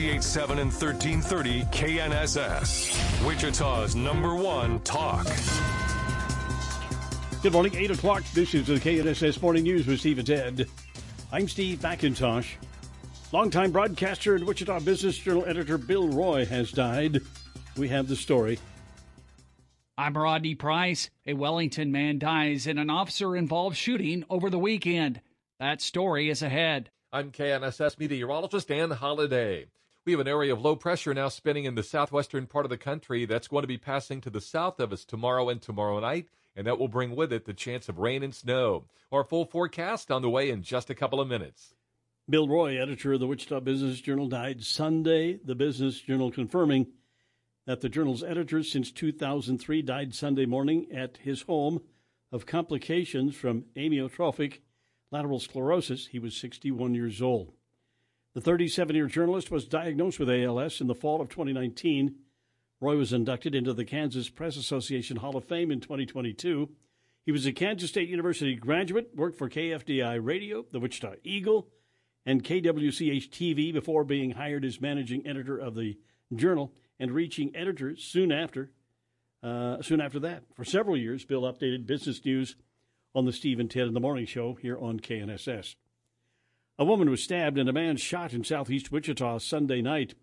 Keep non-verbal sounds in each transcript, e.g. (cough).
98.7 and 1330 KNSS. Wichita's number one talk. Good morning, 8 o'clock. This is the KNSS Morning News with Steve and Ted. I'm Steve McIntosh. Longtime broadcaster and Wichita Business Journal editor Bill Roy has died. We have the story. I'm Rodney Price. A Wellington man dies in an officer involved shooting over the weekend. That story is ahead. I'm KNSS meteorologist Dan Holliday. We have an area of low pressure now spinning in the southwestern part of the country that's going to be passing to the south of us tomorrow and tomorrow night, and that will bring with it the chance of rain and snow. Our full forecast on the way in just a couple of minutes. Bill Roy, editor of the Wichita Business Journal, died Sunday. The Business Journal confirming that the journal's editor since 2003 died Sunday morning at his home of complications from amyotrophic lateral sclerosis. He was 61 years old. The 37 year journalist was diagnosed with ALS in the fall of 2019. Roy was inducted into the Kansas Press Association Hall of Fame in 2022. He was a Kansas State University graduate, worked for KFDI Radio, the Wichita Eagle, and KWCH TV before being hired as managing editor of the Journal and reaching editor soon after. Uh, soon after that, for several years, Bill updated business news on the Steve and Ted in the Morning Show here on KNSS. A woman was stabbed and a man shot in southeast Wichita Sunday night.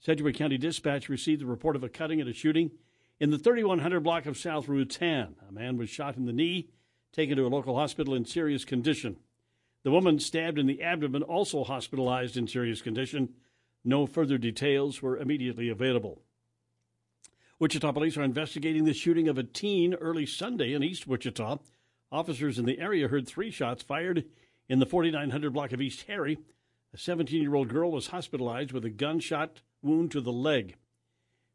Sedgwick County Dispatch received the report of a cutting and a shooting in the 3100 block of South Rutan. A man was shot in the knee, taken to a local hospital in serious condition. The woman stabbed in the abdomen, also hospitalized in serious condition. No further details were immediately available. Wichita police are investigating the shooting of a teen early Sunday in East Wichita. Officers in the area heard three shots fired in the 4900 block of East Harry. A 17 year old girl was hospitalized with a gunshot wound to the leg.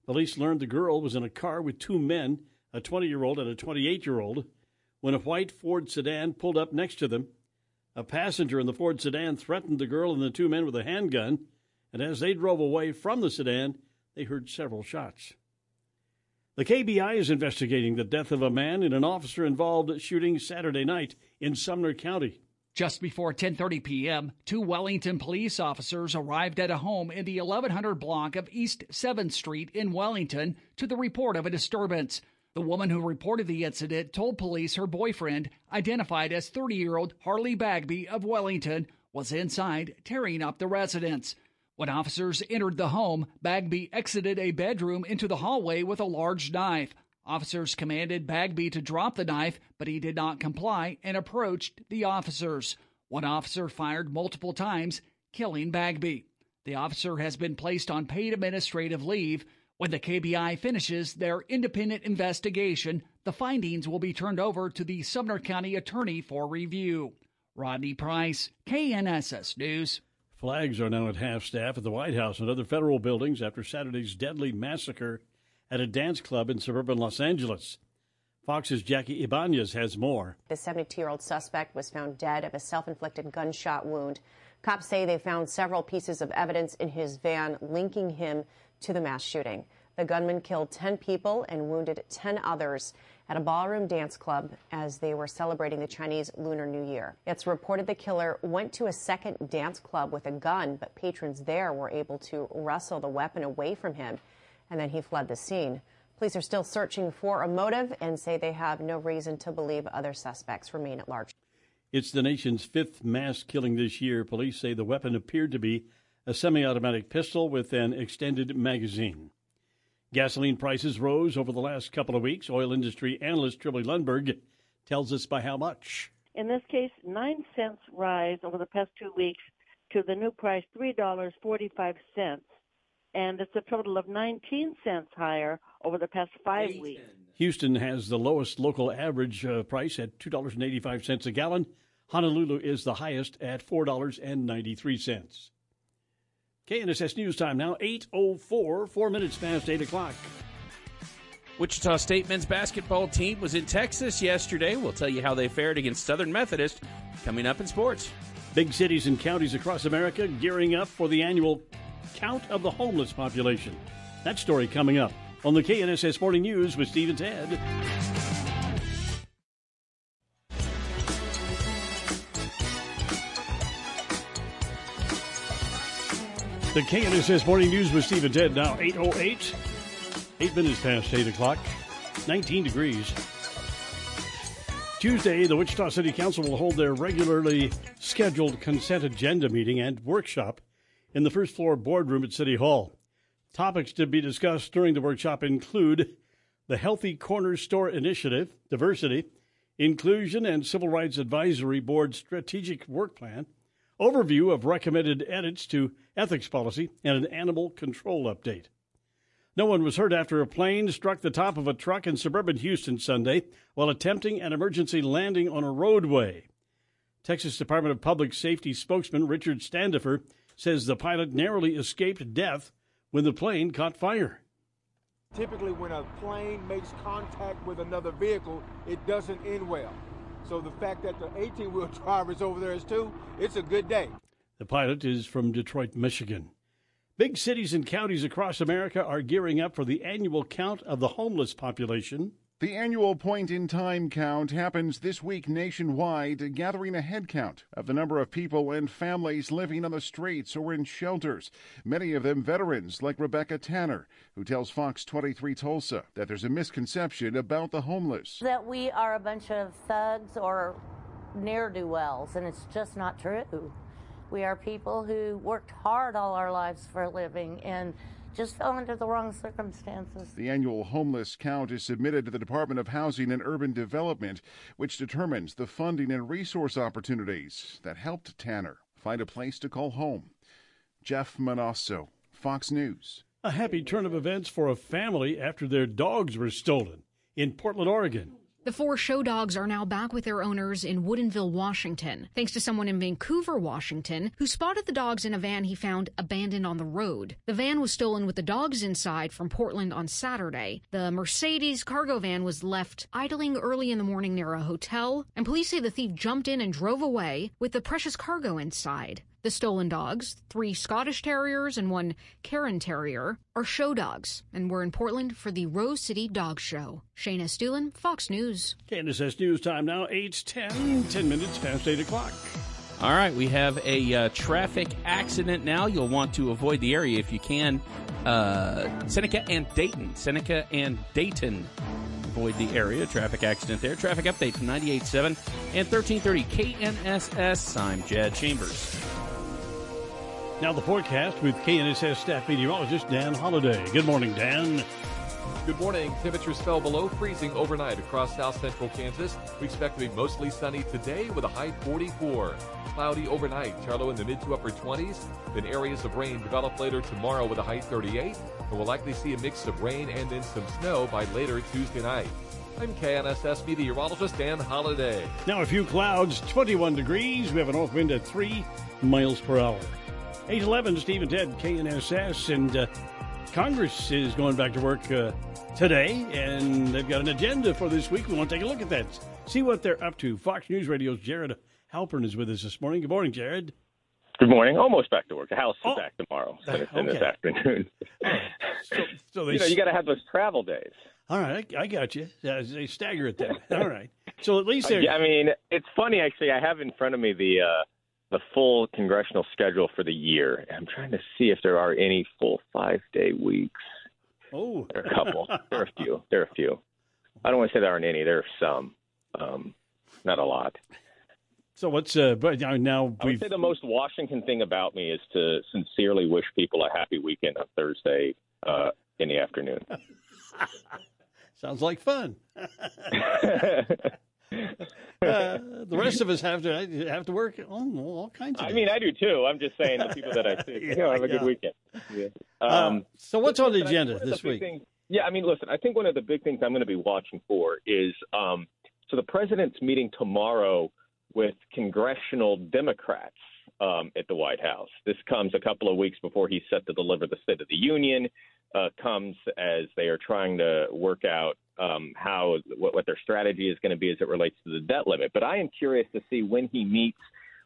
Police learned the girl was in a car with two men, a 20 year old and a 28 year old, when a white Ford sedan pulled up next to them. A passenger in the Ford sedan threatened the girl and the two men with a handgun, and as they drove away from the sedan, they heard several shots. The KBI is investigating the death of a man in an officer involved shooting Saturday night in Sumner County. Just before 10:30 p.m., two Wellington police officers arrived at a home in the 1100 block of East 7th Street in Wellington to the report of a disturbance. The woman who reported the incident told police her boyfriend, identified as 30-year-old Harley Bagby of Wellington, was inside tearing up the residence. When officers entered the home, Bagby exited a bedroom into the hallway with a large knife. Officers commanded Bagby to drop the knife, but he did not comply and approached the officers. One officer fired multiple times, killing Bagby. The officer has been placed on paid administrative leave. When the KBI finishes their independent investigation, the findings will be turned over to the Sumner County Attorney for review. Rodney Price, KNSS News. Flags are now at half staff at the White House and other federal buildings after Saturday's deadly massacre at a dance club in suburban Los Angeles. Fox's Jackie Ibanez has more. The 72 year old suspect was found dead of a self inflicted gunshot wound. Cops say they found several pieces of evidence in his van linking him to the mass shooting. The gunman killed 10 people and wounded 10 others at a ballroom dance club as they were celebrating the Chinese Lunar New Year. It's reported the killer went to a second dance club with a gun, but patrons there were able to wrestle the weapon away from him, and then he fled the scene. Police are still searching for a motive and say they have no reason to believe other suspects remain at large. It's the nation's fifth mass killing this year. Police say the weapon appeared to be a semi automatic pistol with an extended magazine. Gasoline prices rose over the last couple of weeks. Oil industry analyst Trilby Lundberg tells us by how much. In this case, nine cents rise over the past two weeks to the new price $3.45. And it's a total of 19 cents higher over the past five weeks. Houston has the lowest local average uh, price at $2.85 a gallon. Honolulu is the highest at $4.93. KNSS News Time now, 8.04, four minutes past 8 o'clock. Wichita State men's basketball team was in Texas yesterday. We'll tell you how they fared against Southern Methodist coming up in sports. Big cities and counties across America gearing up for the annual count of the homeless population. That story coming up on the KNSS Morning News with Steve and Ted. The KNSS Morning News with Steve and Ted now 808. Eight minutes past 8 o'clock, 19 degrees. Tuesday, the Wichita City Council will hold their regularly scheduled consent agenda meeting and workshop in the first floor boardroom at City Hall. Topics to be discussed during the workshop include the Healthy Corner Store Initiative, diversity, inclusion, and Civil Rights Advisory Board strategic work plan, overview of recommended edits to ethics policy, and an animal control update. No one was hurt after a plane struck the top of a truck in suburban Houston Sunday while attempting an emergency landing on a roadway. Texas Department of Public Safety spokesman Richard Standifer says the pilot narrowly escaped death when the plane caught fire. Typically, when a plane makes contact with another vehicle, it doesn't end well. So the fact that the 18 wheel (laughs) driver is over there is too, it's a good day. The pilot is from Detroit, Michigan. Big cities and counties across America are gearing up for the annual count of the homeless population. The annual point in time count happens this week nationwide, gathering a head count of the number of people and families living on the streets or in shelters. Many of them veterans like Rebecca Tanner, who tells Fox 23 Tulsa that there's a misconception about the homeless. That we are a bunch of thugs or ne'er do wells, and it's just not true. We are people who worked hard all our lives for a living and just fell into the wrong circumstances. The annual homeless count is submitted to the Department of Housing and Urban Development, which determines the funding and resource opportunities that helped Tanner find a place to call home. Jeff Monosso, Fox News. A happy turn of events for a family after their dogs were stolen in Portland, Oregon. The four show dogs are now back with their owners in Woodinville, Washington, thanks to someone in Vancouver, Washington, who spotted the dogs in a van he found abandoned on the road. The van was stolen with the dogs inside from Portland on Saturday. The Mercedes cargo van was left idling early in the morning near a hotel, and police say the thief jumped in and drove away with the precious cargo inside. The stolen dogs, three Scottish Terriers and one Cairn Terrier, are show dogs and were in Portland for the Rose City Dog Show. Shayna Estulin, Fox News. KNSS News Time now, 8.10, 10 minutes past 8 o'clock. All right, we have a uh, traffic accident now. You'll want to avoid the area if you can. Uh, Seneca and Dayton. Seneca and Dayton. Avoid the area. Traffic accident there. Traffic update from 98.7 and 1330 KNSS. I'm Jed Chambers. Now the forecast with KNSS staff meteorologist Dan Holliday. Good morning, Dan. Good morning. Temperatures fell below freezing overnight across south central Kansas. We expect to be mostly sunny today with a high 44. Cloudy overnight, Charlo in the mid to upper 20s. Then areas of rain develop later tomorrow with a high 38. And we'll likely see a mix of rain and then some snow by later Tuesday night. I'm KNSS meteorologist Dan Holliday. Now a few clouds, 21 degrees. We have an north wind at 3 miles per hour. 811, Steve and Ted, KNSS, and uh, Congress is going back to work uh, today, and they've got an agenda for this week. We want to take a look at that, see what they're up to. Fox News Radio's Jared Halpern is with us this morning. Good morning, Jared. Good morning. Almost back to work. The House is Oh. back tomorrow, so it's Okay. in this afternoon. (laughs) So, so they, you know, you got to have those travel days. all right, I, I got you. They stagger it then. All right. So at least Uh, they're. I mean, it's funny actually. I have in front of me the uh, the full congressional schedule for the year. I'm trying to see if there are any full five day weeks. Oh, There are a couple. there are a few. There are a few. I don't want to say there aren't any. There are some. Um, not a lot. so what's uh? But now, now I would we've say the most Washington thing about me is to sincerely wish people a happy weekend on Thursday uh, in the afternoon. (laughs) sounds like fun. (laughs) Uh, the rest of us have to have to work on all kinds of. I mean, I do too. I'm just saying the (laughs) people that I see. You know, have a Yeah. good weekend. Yeah. Uh, Um, so what's on the listen, I think agenda one the this week? things- yeah, I mean, listen, I think one of the big things I'm going to be watching for is um, so the president's meeting tomorrow with congressional Democrats, um, at the White House. This comes a couple of weeks before he's set to deliver the State of the Union. Uh, comes as they are trying to work out um, how what, what their strategy is going to be as it relates to the debt limit. But I am curious to see when he meets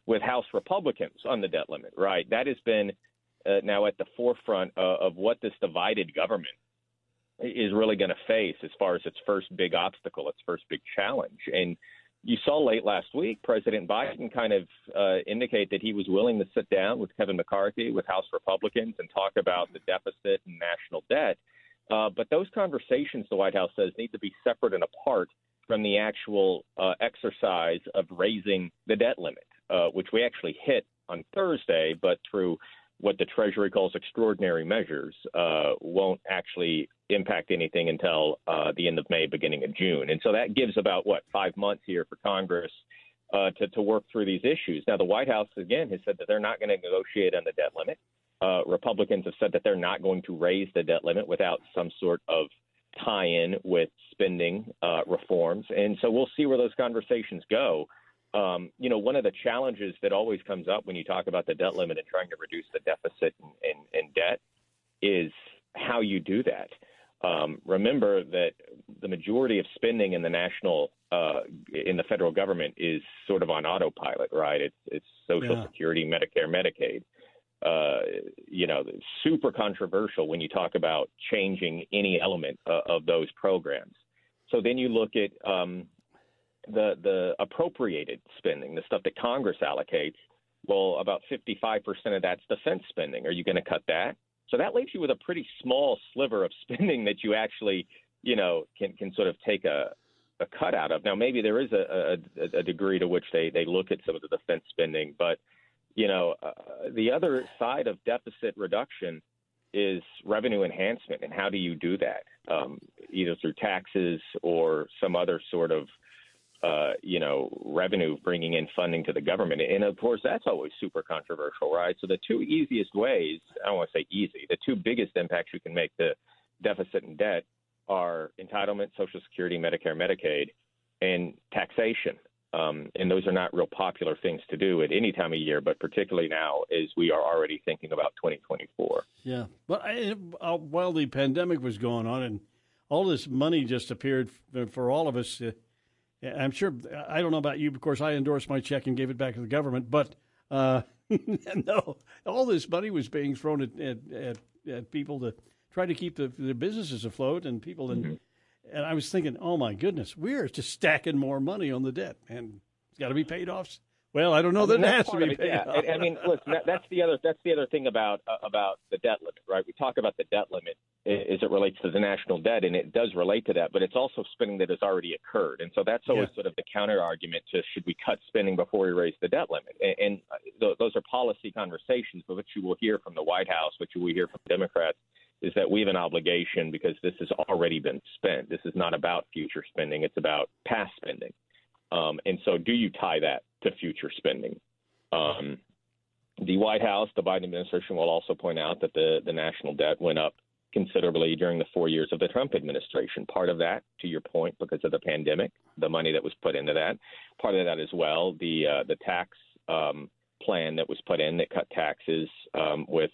with House Republicans on the debt limit. Right, that has been uh, now at the forefront uh, of what this divided government is really going to face as far as its first big obstacle, its first big challenge. And you saw late last week President Biden kind of uh, indicate that he was willing to sit down with Kevin McCarthy, with House Republicans, and talk about the deficit and national debt. Uh, but those conversations, the White House says, need to be separate and apart from the actual uh, exercise of raising the debt limit, uh, which we actually hit on Thursday, but through what the Treasury calls extraordinary measures uh, won't actually impact anything until uh, the end of May, beginning of June. And so that gives about, what, five months here for Congress uh, to, to work through these issues. Now, the White House, again, has said that they're not going to negotiate on the debt limit. Uh, Republicans have said that they're not going to raise the debt limit without some sort of tie in with spending uh, reforms. And so we'll see where those conversations go um, you know, one of the challenges that always comes up when you talk about the debt limit and trying to reduce the deficit and, and, and debt is how you do that. Um, remember that the majority of spending in the national, uh, in the federal government is sort of on autopilot, right? It's, it's Social yeah. Security, Medicare, Medicaid. Uh, you know, super controversial when you talk about changing any element uh, of those programs. So then you look at um, the the appropriated spending, the stuff that Congress allocates, well, about 55% of that's defense spending. Are you going to cut that? So that leaves you with a pretty small sliver of (laughs) spending that you actually, you know, can can sort of take a a cut out of. Now, maybe there is a, a, a degree to which they they look at some of the defense spending, but you know, uh, the other side of deficit reduction is revenue enhancement, and how do you do that? Um, either through taxes or some other sort of uh, you know, revenue bringing in funding to the government. And of course, that's always super controversial, right? So the two easiest ways, I don't want to say easy, the two biggest impacts you can make to deficit and debt are entitlement, Social Security, Medicare, Medicaid, and taxation. Um, and those are not real popular things to do at any time of year, but particularly now as we are already thinking about 2024. Yeah. But I, uh, while the pandemic was going on and all this money just appeared for all of us, uh, I'm sure. I don't know about you. Of course, I endorsed my check and gave it back to the government. But uh, (laughs) no, all this money was being thrown at, at, at, at people to try to keep the, the businesses afloat and people. And, mm-hmm. And I was thinking, oh my goodness, we're just stacking more money on the debt, and it's got to be paid off. Well, I don't know I mean, that it has to be it, paid yeah. off. I mean, listen, that, that's the other that's the other thing about uh, about the debt limit, right? We talk about the debt limit as it relates to the national debt, and it does relate to that, but it's also spending that has already occurred. And so that's always yeah. sort of the counter argument to should we cut spending before we raise the debt limit? And, and th- those are policy conversations, but what you will hear from the White House, what you will hear from Democrats, is that we have an obligation because this has already been spent. This is not about future spending, it's about past spending. Um, and so, do you tie that to future spending? Um, the White House, the Biden administration will also point out that the, the national debt went up considerably during the four years of the Trump administration. Part of that, to your point, because of the pandemic, the money that was put into that. Part of that as well, the uh, the tax um, plan that was put in that cut taxes um, with.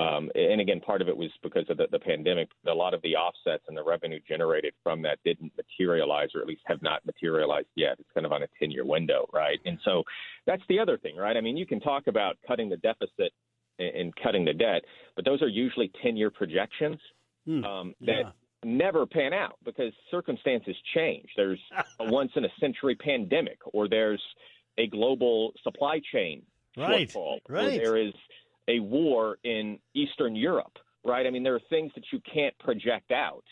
Um, and again, part of it was because of the, the pandemic. A lot of the offsets and the revenue generated from that didn't materialize, or at least have not materialized yet. It's kind of on a 10 year window, right? And so that's the other thing, right? I mean, you can talk about cutting the deficit and cutting the debt, but those are usually 10 year projections hmm. um, that yeah. never pan out because circumstances change. There's a (laughs) once in a century pandemic, or there's a global supply chain right. shortfall, right. or there is a war in Eastern Europe, right? I mean, there are things that you can't project out.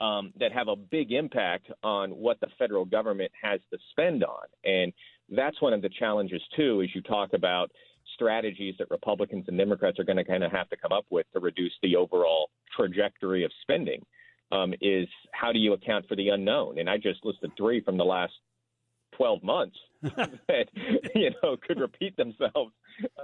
Um, that have a big impact on what the federal government has to spend on. And that's one of the challenges, too, as you talk about strategies that Republicans and Democrats are going to kind of have to come up with to reduce the overall trajectory of spending um, is how do you account for the unknown? And I just listed three from the last 12 months (laughs) that you know could repeat themselves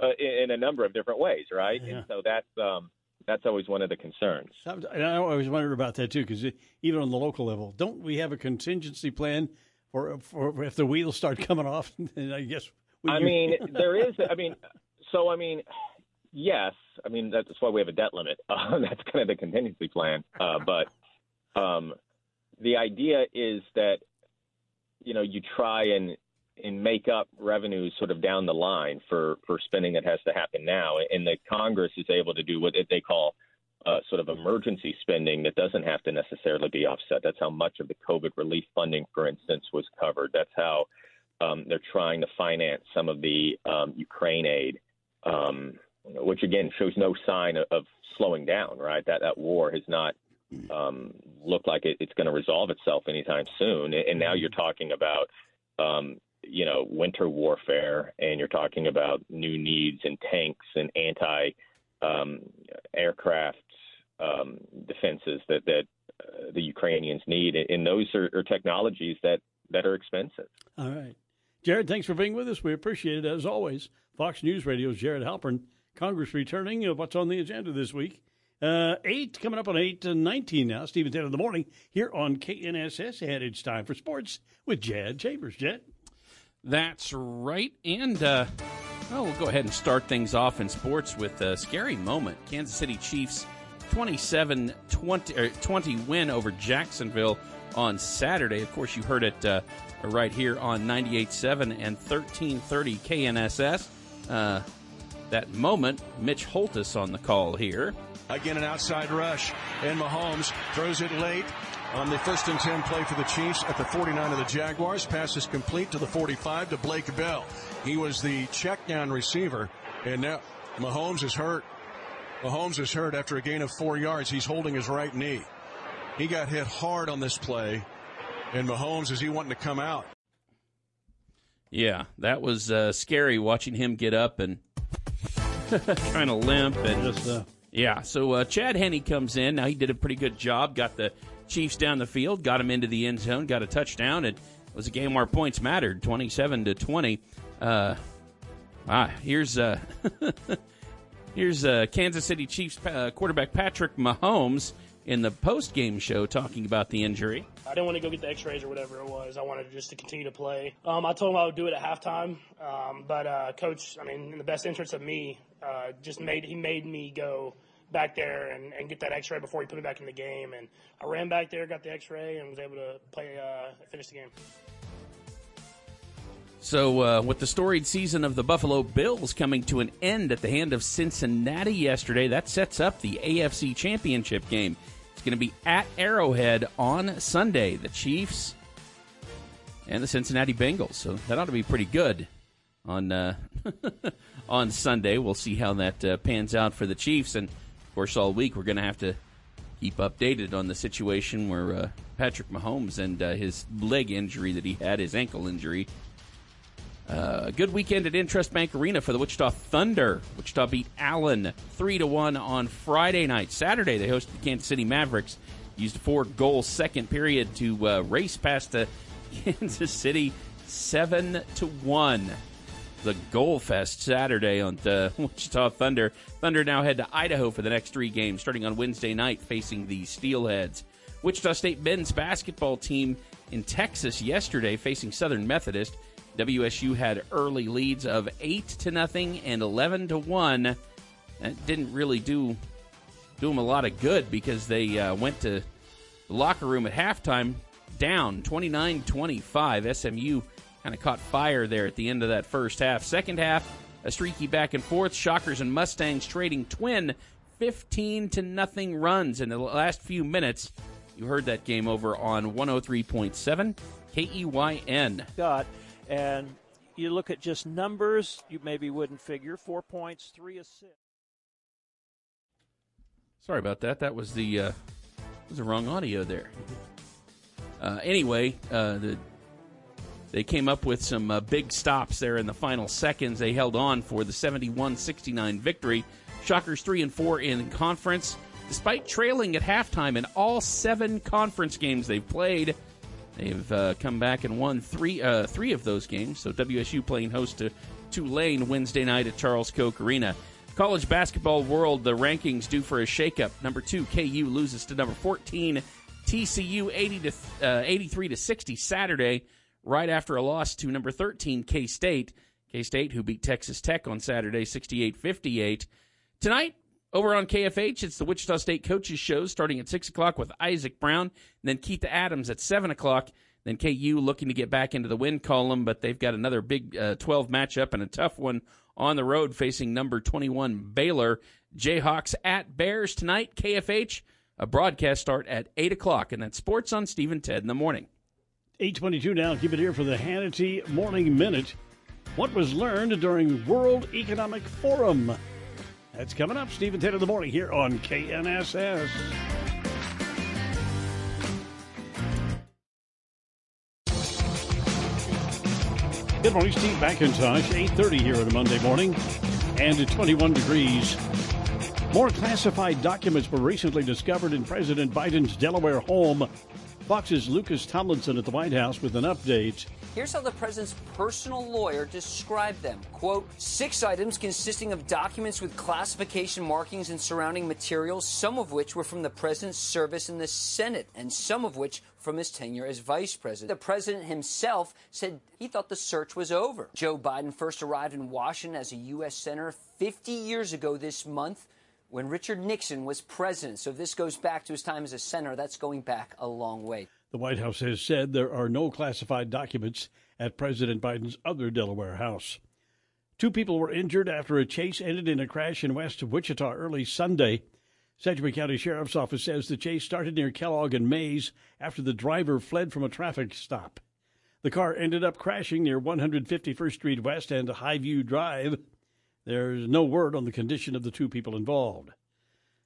uh, in, in, a number of different ways, right? Yeah. And so that's um, that's always one of the concerns. And I always wondered about that too, because even on the local level, don't we have a contingency plan for for if the wheels start coming off? (laughs) And I guess I mean, (laughs) there is. I mean, So, I mean, yes. I mean, that's why we have a debt limit. Uh, that's kind of the contingency plan. Uh, but um, the idea is that, you know, you try and and make up revenues sort of down the line for for spending that has to happen now, and the Congress is able to do what they call uh, sort of emergency spending that doesn't have to necessarily be offset. That's how much of the COVID relief funding, for instance, was covered. That's how um, they're trying to finance some of the um, Ukraine aid, um, which again shows no sign of, of slowing down. Right, that that war has not um, looked like it, it's going to resolve itself anytime soon. And now you're talking about um, you know winter warfare, and you're talking about new needs in tanks and anti um, aircraft um, defenses that that uh, the Ukrainians need, and those are, are technologies that that are expensive. All right. Jared, thanks for being with us. We appreciate it as always. Fox News Radio's Jared Halpern. Congress returning. Uh, what's on the agenda this week? Uh, 8 coming up on 8 to 19 now. Stephen's 10 in the morning here on KNSS. And it's time for sports with Jed Chambers. Jed? That's right. And, uh, well, we'll go ahead and start things off in sports with a scary moment. Kansas City Chiefs 27 20, 20 win over Jacksonville on Saturday. Of course, you heard it uh, right here on 98.7 and 1330 KNSS. Uh, that moment, Mitch Holthus on the call here. Again, an outside rush, and Mahomes throws it late on the first and 10 play for the Chiefs at the 49 of the Jaguars. Pass is complete to the 45 to Blake Bell. He was the check down receiver, and now Mahomes is hurt. Mahomes is hurt after a gain of four yards. He's holding his right knee. He got hit hard on this play, and Mahomes is he wanting to come out. Yeah, that was uh, scary watching him get up and (laughs) trying to limp and Just, uh, yeah. So uh, Chad Henne comes in. Now he did a pretty good job. Got the Chiefs down the field, got him into the end zone, got a touchdown. And it was a game where points mattered, twenty-seven to twenty. Uh, ah, here's uh, (laughs) here's uh, Kansas City Chiefs uh, quarterback Patrick Mahomes in the post-game show talking about the injury. I didn't want to go get the X-rays or whatever it was. I wanted just to continue to play. Um, I told him I would do it at halftime, um, but uh, coach, I mean, in the best interest of me, uh, just made he made me go back there and, and get that X-ray before he put me back in the game. And I ran back there, got the X-ray, and was able to play, uh, finish the game. So, uh, with the storied season of the Buffalo Bills coming to an end at the hand of Cincinnati yesterday, that sets up the AFC Championship game. It's going to be at Arrowhead on Sunday. The Chiefs and the Cincinnati Bengals. So that ought to be pretty good on uh, (laughs) on Sunday. We'll see how that uh, pans out for the Chiefs. And of course, all week we're going to have to keep updated on the situation where uh, Patrick Mahomes and uh, his leg injury that he had, his ankle injury. Uh, a good weekend at INTRUST Bank Arena for the Wichita Thunder. Wichita beat Allen three to one on Friday night. Saturday they hosted the Kansas City Mavericks. Used a four-goal second period to uh, race past the (laughs) Kansas City seven to one. The goal fest Saturday on the (laughs) Wichita Thunder. Thunder now head to Idaho for the next three games, starting on Wednesday night, facing the Steelheads. Wichita State men's basketball team in Texas yesterday, facing Southern Methodist. WSU had early leads of eight to nothing and eleven to one. That didn't really do do them a lot of good because they uh, went to the locker room at halftime down 29-25. SMU kind of caught fire there at the end of that first half. Second half, a streaky back and forth. Shockers and Mustangs trading twin 15 to nothing runs in the last few minutes. You heard that game over on 103.7 KEYN. Got and you look at just numbers, you maybe wouldn't figure four points, three assists. Sorry about that. That was the uh, was the wrong audio there. Uh, anyway, uh, the they came up with some uh, big stops there in the final seconds. They held on for the 71-69 victory. Shockers three and four in conference, despite trailing at halftime in all seven conference games they've played. They've uh, come back and won three uh, three of those games. So WSU playing host to Tulane Wednesday night at Charles Koch Arena. College basketball world, the rankings due for a shakeup. Number two, KU loses to number 14, TCU 80 to uh, 83 to 60 Saturday, right after a loss to number 13, K State. K State, who beat Texas Tech on Saturday 68 58. Tonight, over on KFH, it's the Wichita State Coaches Show starting at 6 o'clock with Isaac Brown, then Keith Adams at 7 o'clock. Then KU looking to get back into the win column, but they've got another big uh, 12 matchup and a tough one on the road facing number 21 Baylor. Jayhawks at Bears tonight, KFH. A broadcast start at 8 o'clock, and that's sports on Steve and Ted in the morning. 822 now. Keep it here for the Hannity Morning Minute. What was learned during World Economic Forum? That's coming up, Steve and Ted in the morning here on KNSS. Good morning, Steve McIntosh. 8.30 here on a Monday morning and at 21 degrees. More classified documents were recently discovered in President Biden's Delaware home. Fox's Lucas Tomlinson at the White House with an update. Here's how the president's personal lawyer described them. Quote, six items consisting of documents with classification markings and surrounding materials, some of which were from the president's service in the Senate, and some of which from his tenure as vice president. The president himself said he thought the search was over. Joe Biden first arrived in Washington as a U.S. Senator 50 years ago this month when Richard Nixon was president. So this goes back to his time as a senator, that's going back a long way. The White House has said there are no classified documents at President Biden's other Delaware house. Two people were injured after a chase ended in a crash in west of Wichita early Sunday. Sedgwick County Sheriff's Office says the chase started near Kellogg and Maize after the driver fled from a traffic stop. The car ended up crashing near 151st Street West and Highview Drive. There's no word on the condition of the two people involved.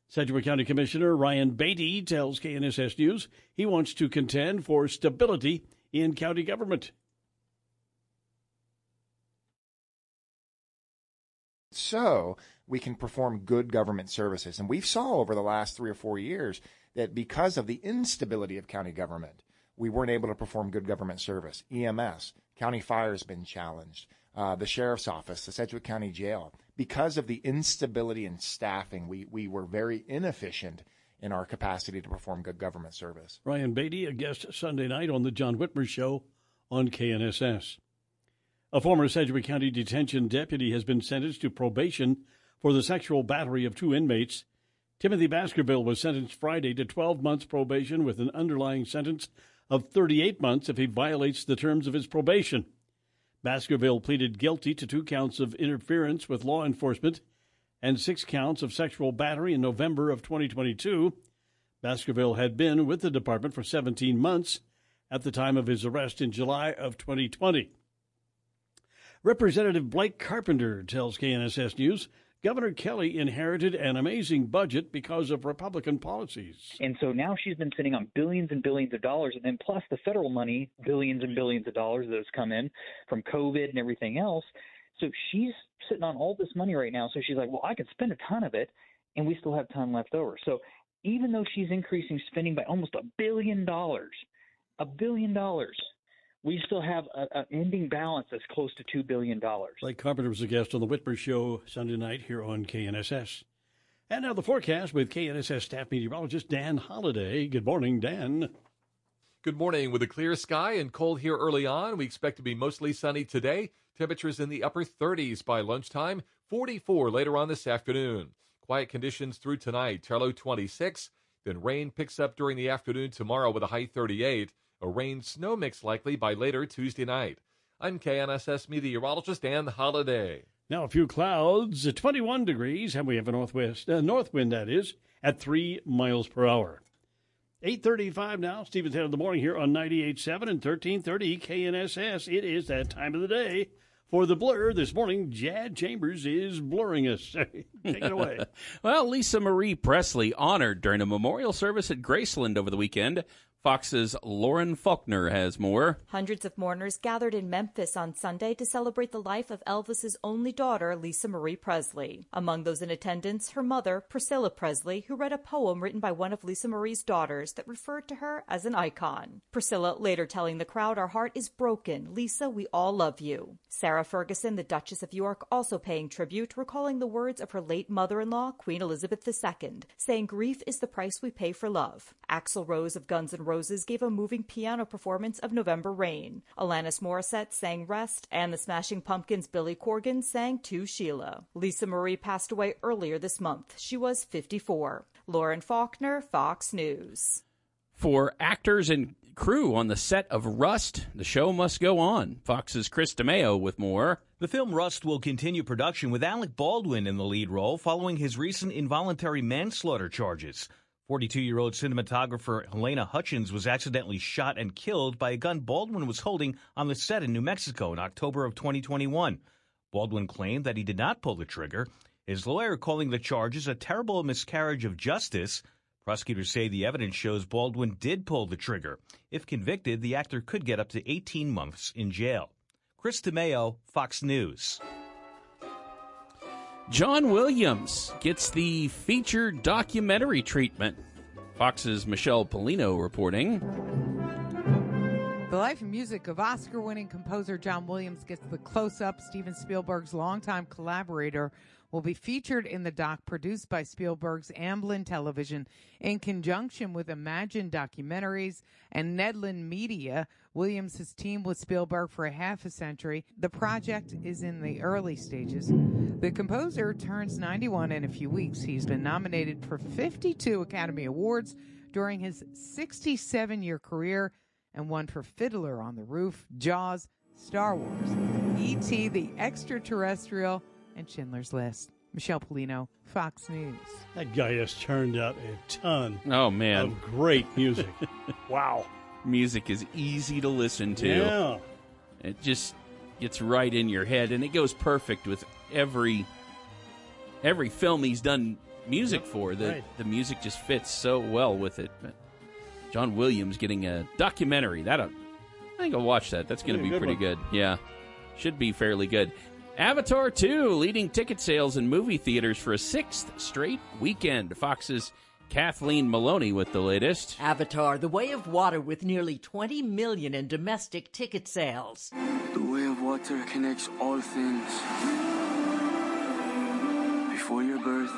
Sedgwick County Commissioner Ryan Baty tells KNSS News he wants to contend for stability in county government. So we can perform good government services. And we've saw over the last three or four years that because of the instability of county government, we weren't able to perform good government service. EMS, county fire has been challenged. Uh, the sheriff's office, the Sedgwick County Jail, because of the instability in staffing, we, we were very inefficient in our capacity to perform good government service. Ryan Baty, a guest Sunday night on the John Whitmer Show on KNSS. A former Sedgwick County detention deputy has been sentenced to probation for the sexual battery of two inmates. Timothy Baskerville was sentenced Friday to 12 months probation with an underlying sentence of 38 months if he violates the terms of his probation. Baskerville pleaded guilty to two counts of interference with law enforcement and six counts of sexual battery in November of 2022. Baskerville had been with the department for 17 months at the time of his arrest in July of 2020. Representative Blake Carpenter tells KNSS News Governor Kelly inherited an amazing budget because of Republican policies. And so now she's been sitting on billions and billions of dollars, and then plus the federal money, billions and billions of dollars that has come in from COVID and everything else. So she's sitting on all this money right now. So she's like, well, I could spend a ton of it, and we still have time left over. So even though she's increasing spending by almost a billion dollars, a billion dollars, we still have an ending balance that's close to $2 billion. Blake Carpenter was a guest on the Whitmer Show Sunday night here on KNSS. And now the forecast with KNSS staff meteorologist Dan Holliday. Good morning, Dan. Good morning. With a clear sky and cold here early on, we expect to be mostly sunny today. Temperatures in the upper 30s by lunchtime, 44 later on this afternoon. Quiet conditions through tonight, Turlow 26. Then rain picks up during the afternoon tomorrow with a high 38. A rain snow mix likely by later Tuesday night. I'm KNSS meteorologist Dan Holliday. Now a few clouds, 21 degrees, and we have a northwest uh, north wind that is at three miles per hour. 8:35 now. Stephen Ted in the morning here on 98.7 and 1330 KNSS. It is that time of the day for the blur this morning. Jed Chambers is blurring us. (laughs) Take it away. (laughs) well, Lisa Marie Presley honored during a memorial service at Graceland over the weekend. Fox's Lauren Faulkner has more. Hundreds of mourners gathered in Memphis on Sunday to celebrate the life of Elvis's only daughter, Lisa Marie Presley. Among those in attendance, her mother, Priscilla Presley, who read a poem written by one of Lisa Marie's daughters that referred to her as an icon. Priscilla later telling the crowd, Our heart is broken. Lisa, we all love you. Sarah Ferguson, the Duchess of York, also paying tribute, recalling the words of her late mother in law, Queen Elizabeth II, saying, Grief is the price we pay for love. Axl Rose of Guns N' Roses Roses gave a moving piano performance of November Rain. Alanis Morissette sang Rest, and the Smashing Pumpkins' Billy Corgan sang To Sheila. Lisa Marie passed away earlier this month. She was 54. Lauren Faulkner, Fox News. For actors and crew on the set of Rust, the show must go on. Fox's Chris DeMeo with more. The film Rust will continue production with Alec Baldwin in the lead role following his recent involuntary manslaughter charges. 42 year old cinematographer Halyna Hutchins was accidentally shot and killed by a gun Baldwin was holding on the set in New Mexico in October of 2021. Baldwin claimed that he did not pull the trigger, his lawyer calling the charges a terrible miscarriage of justice. Prosecutors say the evidence shows Baldwin did pull the trigger. If convicted, the actor could get up to 18 months in jail. Chris DeMeo, Fox News. John Williams gets the feature documentary treatment. Fox's Michelle Pellino reporting. The life and music of Oscar winning composer John Williams gets the close up. Steven Spielberg's longtime collaborator will be featured in the doc produced by Spielberg's Amblin Television in conjunction with Imagine Documentaries and Nedland Media. Williams has teamed with Spielberg for a half a century. The project is in the early stages. The composer turns 91 in a few weeks. He's been nominated for 52 Academy Awards during his 67 year career and won for Fiddler on the Roof, Jaws, Star Wars, E.T. the Extraterrestrial, and Schindler's List. Michelle Pellino, Fox News. That guy has turned out a ton. Oh man, of great music. (laughs) wow, music is easy to listen to. Yeah, it just gets right in your head, and it goes perfect with every every film he's done music yep, for. The right. the music just fits so well with it. But John Williams getting a documentary that I think I'll watch that. That's going to be good pretty one. good. Yeah, should be fairly good. Avatar 2 leading ticket sales in movie theaters for a sixth straight weekend. Fox's Kathleen Maloney with the latest. Avatar The Way of Water with nearly 20 million in domestic ticket sales. The way of water connects all things. Before your birth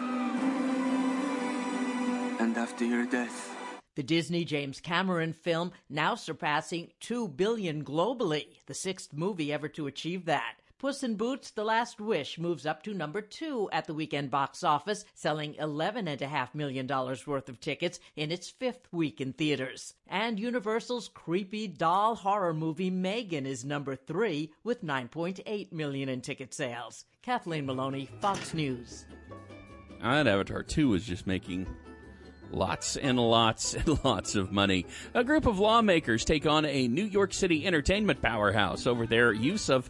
and after your death. The Disney James Cameron film now surpassing 2 billion globally, the sixth movie ever to achieve that. Puss in Boots: The Last Wish moves up to number two at the weekend box office, selling $11.5 million worth of tickets in its fifth week in theaters. And Universal's creepy doll horror movie Megan is number three with 9.8 million in ticket sales. Kathleen Maloney, Fox News. And Avatar 2 is just making Lots and lots and (laughs) lots of money. A group of lawmakers take on a New York City entertainment powerhouse over their use of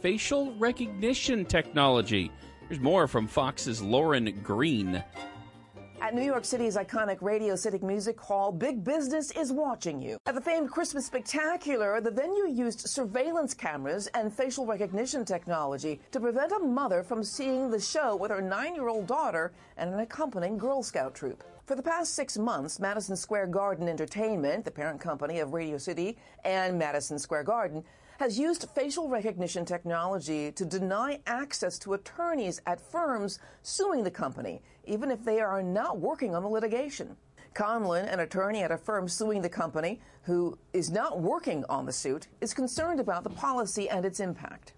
facial recognition technology. There's more from Fox's Lauren Green. At New York City's iconic Radio City Music Hall, big business is watching you. At the famed Christmas Spectacular, the venue used surveillance cameras and facial recognition technology to prevent a mother from seeing the show with her nine year old daughter and an accompanying Girl Scout troop. For the past six months, Madison Square Garden Entertainment, the parent company of Radio City and Madison Square Garden, has used facial recognition technology to deny access to attorneys at firms suing the company, even if they are not working on the litigation. Conlin, an attorney at a firm suing the company who is not working on the suit, is concerned about the policy and its impact.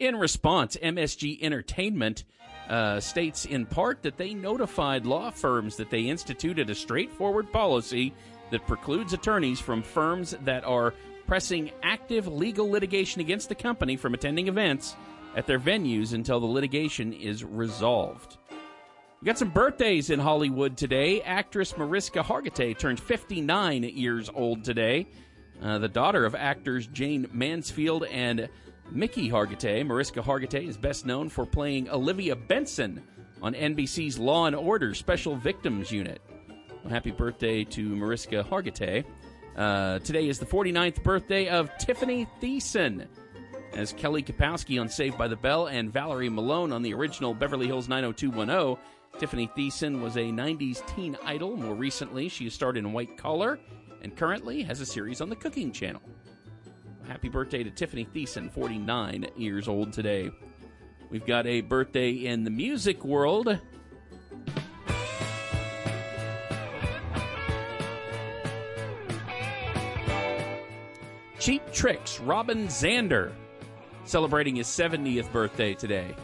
In response, MSG Entertainment uh, states in part that they notified law firms that they instituted a straightforward policy that precludes attorneys from firms that are pressing active legal litigation against the company from attending events at their venues until the litigation is resolved. We got some birthdays in Hollywood today. Actress Mariska Hargitay turned 59 years old today. Uh, the daughter of actors Jayne Mansfield and Mickey Hargitay, Mariska Hargitay is best known for playing Olivia Benson on NBC's Law and Order Special Victims Unit. Well, happy birthday to Mariska Hargitay. Uh, today is the 49th birthday of Tiffani Thiessen. As Kelly Kapowski on Saved by the Bell and Valerie Malone on the original Beverly Hills 90210, Tiffani Thiessen was a 90s teen idol. More recently, she has starred in White Collar and currently has a series on the Cooking Channel. Happy birthday to Tiffani Thiessen, 49 years old today. We've got a birthday in the music world. Cheap Trick's, Robin Zander, celebrating his 70th birthday today.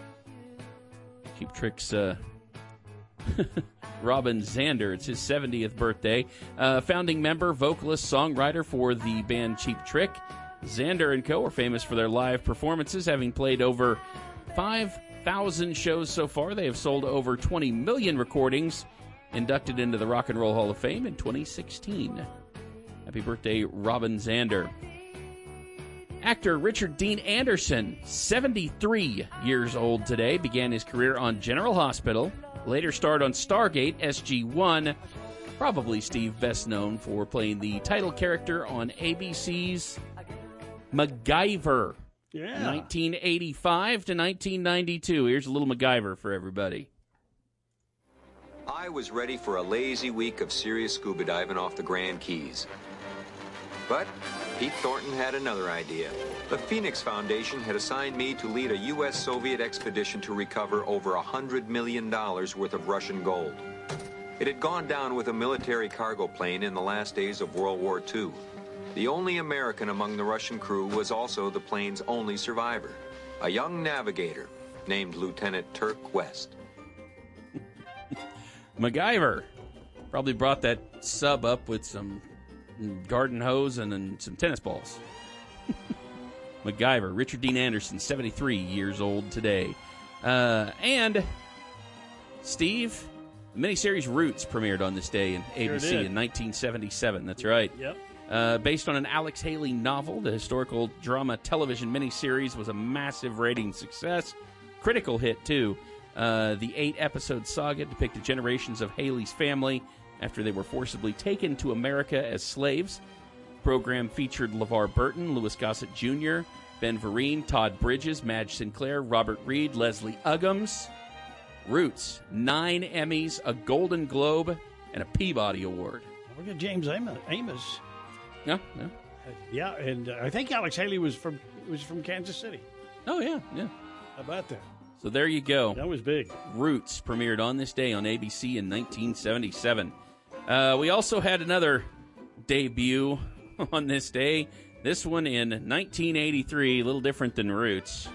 Cheap Trick's, uh, (laughs) Robin Zander. It's his 70th birthday. Uh, founding member, vocalist, songwriter for the band Cheap Trick. Zander and Co. are famous for their live performances, having played over 5,000 shows so far. They have sold over 20 million recordings, inducted into the Rock and Roll Hall of Fame in 2016. Happy birthday, Robin Zander. Actor Richard Dean Anderson, 73 years old today, began his career on General Hospital, later starred on Stargate SG 1. Probably Steve best known for playing the title character on ABC's MacGyver. Yeah. 1985 to 1992. Here's a little MacGyver for everybody. I was ready for a lazy week of serious scuba diving off the Grand Keys. But Pete Thornton had another idea. The Phoenix Foundation had assigned me to lead a U.S. Soviet expedition to recover over a $100 million worth of Russian gold. It had gone down with a military cargo plane in the last days of World War II. The only American among the Russian crew was also the plane's only survivor, a young navigator named Lieutenant Turk West. (laughs) MacGyver probably brought that sub up with some garden hose and then some tennis balls. (laughs) MacGyver, Richard Dean Anderson, 73 years old today. Uh, and Steve, the miniseries Roots premiered on this day in ABC in 1977. That's right. Yep. Uh, based on an Alex Haley novel, the historical drama television miniseries was a massive rating success. Critical hit, too. Uh, the eight episode saga depicted generations of Haley's family after they were forcibly taken to America as slaves. The Program featured LeVar Burton, Louis Gossett Jr., Ben Vereen, Todd Bridges, Madge Sinclair, Robert Reed, Leslie Uggams. Roots, nine Emmys, a Golden Globe, and a Peabody Award. Look at James Amos. Yeah, yeah. Yeah, and uh, I think Alex Haley was from was from Kansas City. Oh yeah, yeah. How about that? So there you go. That was big. Roots premiered on this day on ABC in 1977. Uh, we also had another debut (laughs) on this day. This one in 1983, a little different than Roots.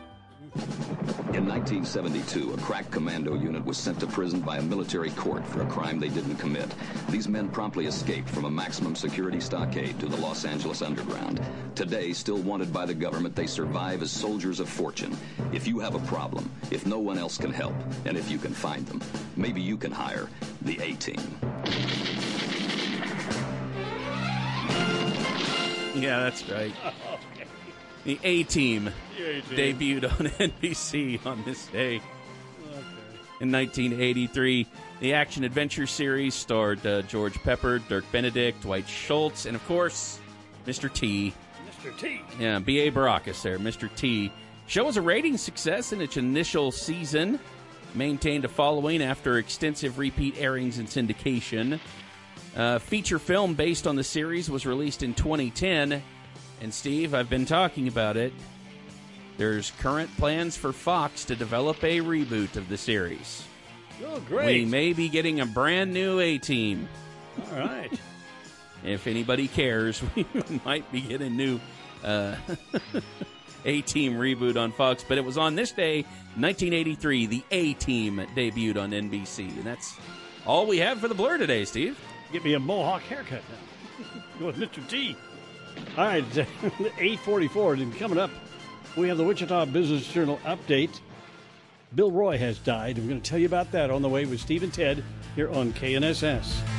In 1972, a crack commando unit was sent to prison by a military court for a crime they didn't commit. These men promptly escaped from a maximum security stockade to the Los Angeles Underground. Today, still wanted by the government, they survive as soldiers of fortune. If you have a problem, if no one else can help, and if you can find them, maybe you can hire the A-Team. (laughs) Yeah, that's right. (laughs) The A Team debuted on (laughs) NBC on this day. In 1983, the action adventure series starred uh, George Peppard, Dirk Benedict, Dwight Schultz, and of course, Mr. T. Mr. T. Yeah, B.A. Baracus there, Mr. T. Show was a rating success in its initial season, maintained a following after extensive repeat airings and syndication. Uh, feature film based on the series was released in 2010, and Steve, I've been talking about it. There's current plans for Fox to develop a reboot of the series. Oh, great. We may be getting a brand new A Team. All right. (laughs) If anybody cares, (laughs) we might be getting a new uh, (laughs) A Team reboot on Fox. But it was on this day, 1983, the A Team debuted on NBC. And that's all we have for the blur today, Steve. Get me a mohawk haircut now. (laughs) Go with Mr. T. All right, (laughs) 844. And coming up, we have the Wichita Business Journal update. Bill Roy has died. We're going to tell you about that on the way with Steve and Ted here on KNSS.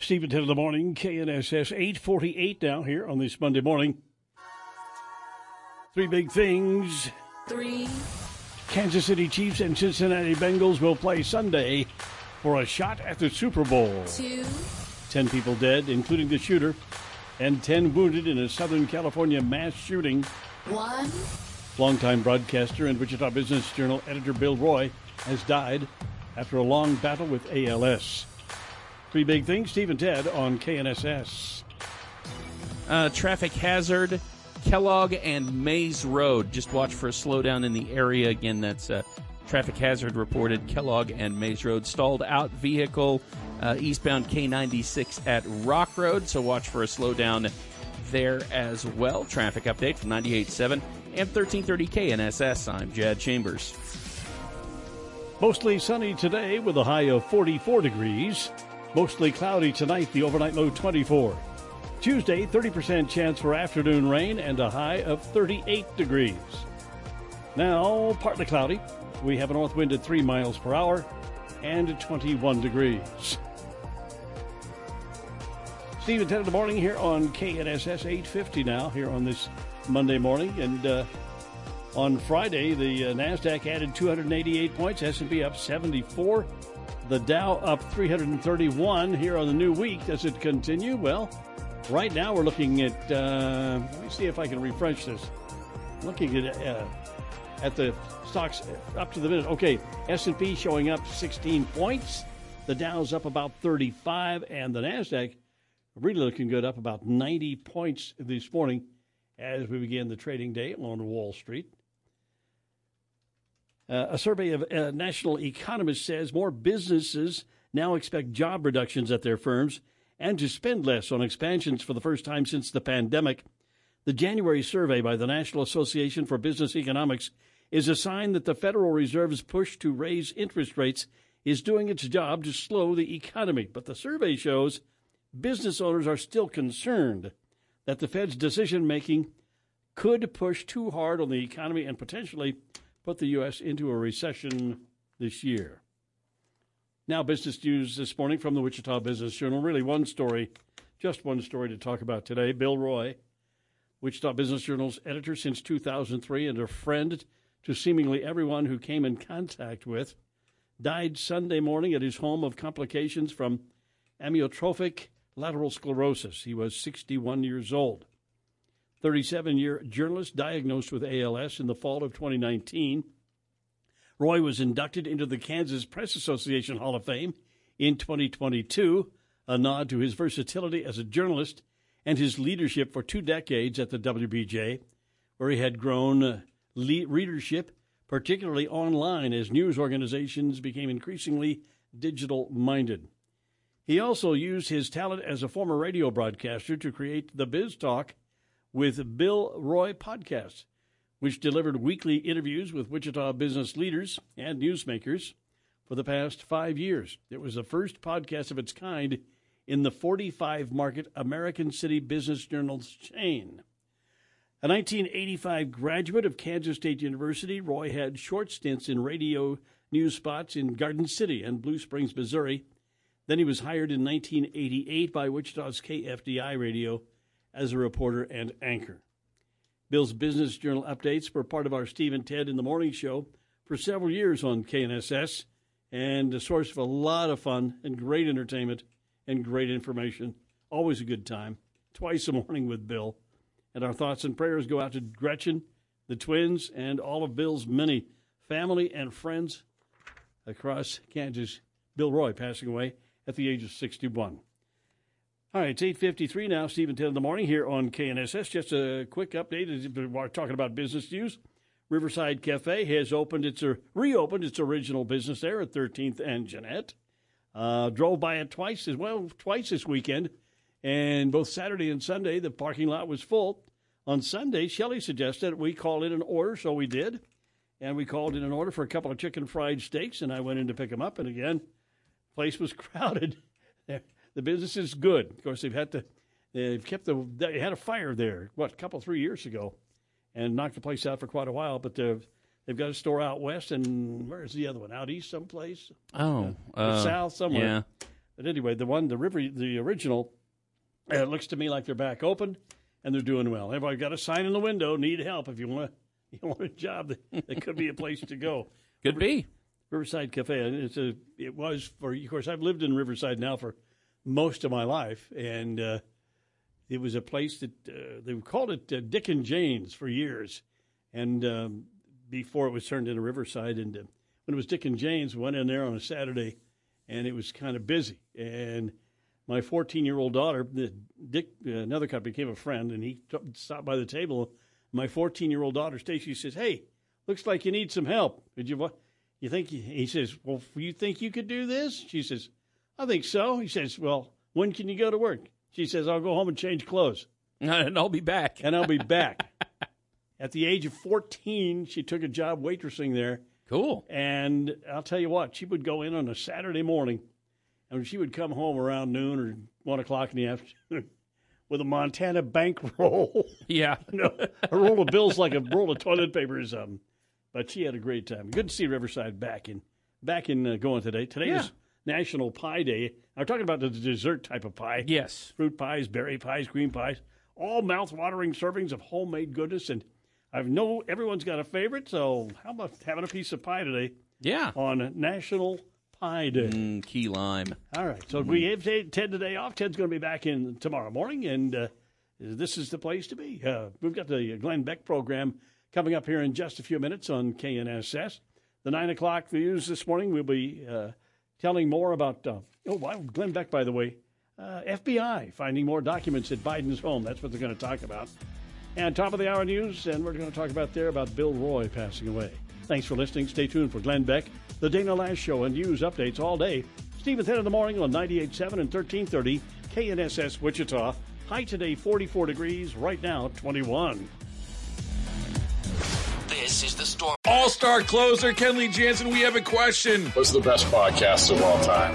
Stephen 10 in the morning, KNSS 848 now here on this Monday morning. Three big things. Three. Kansas City Chiefs and Cincinnati Bengals will play Sunday for a shot at the Super Bowl. Two. Ten people dead, including the shooter, and ten wounded in a Southern California mass shooting. One. Longtime broadcaster and Wichita Business Journal editor Bill Roy has died after a long battle with ALS. Three big things, Steve and Ted on KNSS. Uh, traffic hazard, Kellogg and Maize Road. Just watch for a slowdown in the area. Again, that's uh, traffic hazard reported. Kellogg and Maize Road stalled out vehicle uh, eastbound K96 at Rock Road. So watch for a slowdown there as well. Traffic update from 98.7 and 1330 KNSS. I'm Jed Chambers. Mostly sunny today with a high of 44 degrees. Mostly cloudy tonight, the overnight low 24. Tuesday, 30% chance for afternoon rain and a high of 38 degrees. Now, partly cloudy. We have a north wind at 3 miles per hour and 21 degrees. Steve and Ted in the morning here on KNSS 850 now, here on this Monday morning. And uh, on Friday, the uh, NASDAQ added 288 points, S&P up 74, the Dow up 331 here on the new week. Does it continue? Well, right now we're looking at, uh, let me see if I can refresh this. Looking at, uh, at the stocks up to the minute. Okay, S&P showing up 16 points. The Dow's up about 35, and the NASDAQ really looking good, up about 90 points this morning as we begin the trading day on Wall Street. Uh, a survey of uh, national economists says more businesses now expect job reductions at their firms and to spend less on expansions for the first time since the pandemic. The January survey by the National Association for Business Economics is a sign that the Federal Reserve's push to raise interest rates is doing its job to slow the economy. But the survey shows business owners are still concerned that the Fed's decision making could push too hard on the economy and potentially put the U.S. into a recession this year. Now, business news this morning from the Wichita Business Journal. Really, one story, just one story to talk about today. Bill Roy, Wichita Business Journal's editor since 2003 and a friend to seemingly everyone who came in contact with, died Sunday morning at his home of complications from amyotrophic lateral sclerosis. He was 61 years old. 37 year journalist diagnosed with ALS in the fall of 2019. Roy was inducted into the Kansas Press Association Hall of Fame in 2022, a nod to his versatility as a journalist and his leadership for two decades at the WBJ, where he had grown uh, readership, particularly online, as news organizations became increasingly digital minded. He also used his talent as a former radio broadcaster to create the Biz Talk with Bill Roy podcast, which delivered weekly interviews with Wichita business leaders and newsmakers for the past five years. It was the first podcast of its kind in the 45 market American City Business Journal's chain. A 1985 graduate of Kansas State University, Roy had short stints in radio news spots in Garden City and Blue Springs, Missouri. Then he was hired in 1988 by Wichita's KFDI radio as a reporter and anchor. Bill's Business Journal updates were part of our Steve and Ted in the Morning show for several years on KNSS and a source of a lot of fun and great entertainment and great information. Always a good time. Twice a morning with Bill. And our thoughts and prayers go out to Gretchen, the twins, and all of Bill's many family and friends across Kansas. Bill Roy passing away at the age of 61. All right, it's 8.53 now, Stephen 10 in the morning here on KNSS. Just a quick update. We're talking about business news. Riverside Cafe has opened its reopened its original business there at 13th and Jeanette. Uh, drove by it twice as well, twice this weekend, and both Saturday and Sunday the parking lot was full. on Sunday, Shelley suggested we call in an order, so we did. And we called in an order for a couple of chicken fried steaks, and I went in to pick them up. And again, place was (laughs) crowded. The business is good. Of course, they've had to, they've kept the, they had a fire there, what, a couple, three years ago, and knocked the place out for quite a while. But they've, they've got a store out west, and where's the other one? Out east, someplace? Oh, uh, uh, south, somewhere. yeah. But anyway, the one, the river, the original, it looks to me like they're back open and they're doing well. Everybody got a sign in the window. Need help if you want. (laughs) You want a job? That could be a place to go. Could be Riverside Cafe. It's a. It was for. Of course, I've lived in Riverside now for most of my life, and uh, it was a place that uh, they called it uh, Dick and Jane's for years, and um, before it was turned into Riverside. And uh, when it was Dick and Jane's, we went in there on a Saturday, and it was kind of busy. And my 14 year old daughter, Dick, another couple, became a friend, and he stopped by the table. My 14 year old daughter, Stacy, says, "Hey, looks like you need some help. Did you what? You think?" You, he says, "Well, you think you could do this?" She says, "I think so." He says, "Well, when can you go to work?" She says, "I'll go home and change clothes, (laughs) and I'll be back." And I'll be (laughs) back. At the age of 14, she took a job waitressing there. Cool. And I'll tell you what, she would go in on a Saturday morning, and she would come home around noon or one o'clock in the afternoon (laughs) with a Montana bankroll. Yeah. you know, a roll of bills like a roll of toilet paper or something. But she had a great time. Good to see Riverside back in back in uh, going today. Today Yeah. is National Pie Day. I'm talking about the dessert type of pie. Yes. Fruit pies, berry pies, green pies, all mouth-watering servings of homemade goodness. And I know everyone's got a favorite, so how about having a piece of pie today? Yeah. On National Pie Day. Mm, key lime. All right. So we have Ted Ted today off. Ted's going to be back in tomorrow morning, and uh, this is the place to be. Uh, we've got the Glenn Beck program coming up here in just a few minutes on KNSS. The 9 o'clock news this morning, we'll be uh, telling more about. Uh, oh, Glenn Beck, by the way. Uh, FBI finding more documents at Biden's home. That's what they're going to talk about. And top of the hour news, and we're going to talk about there about Bill Roy passing away. Thanks for listening. Stay tuned for Glenn Beck, the Dana Loesch Show, and news updates all day. Steve at 10 in the morning on 98.7 and 1330 KNSS Wichita. High today 44 degrees, right now 21. This is the storm. All star closer Kenley Jansen, we have a question. What's the best podcast of all time?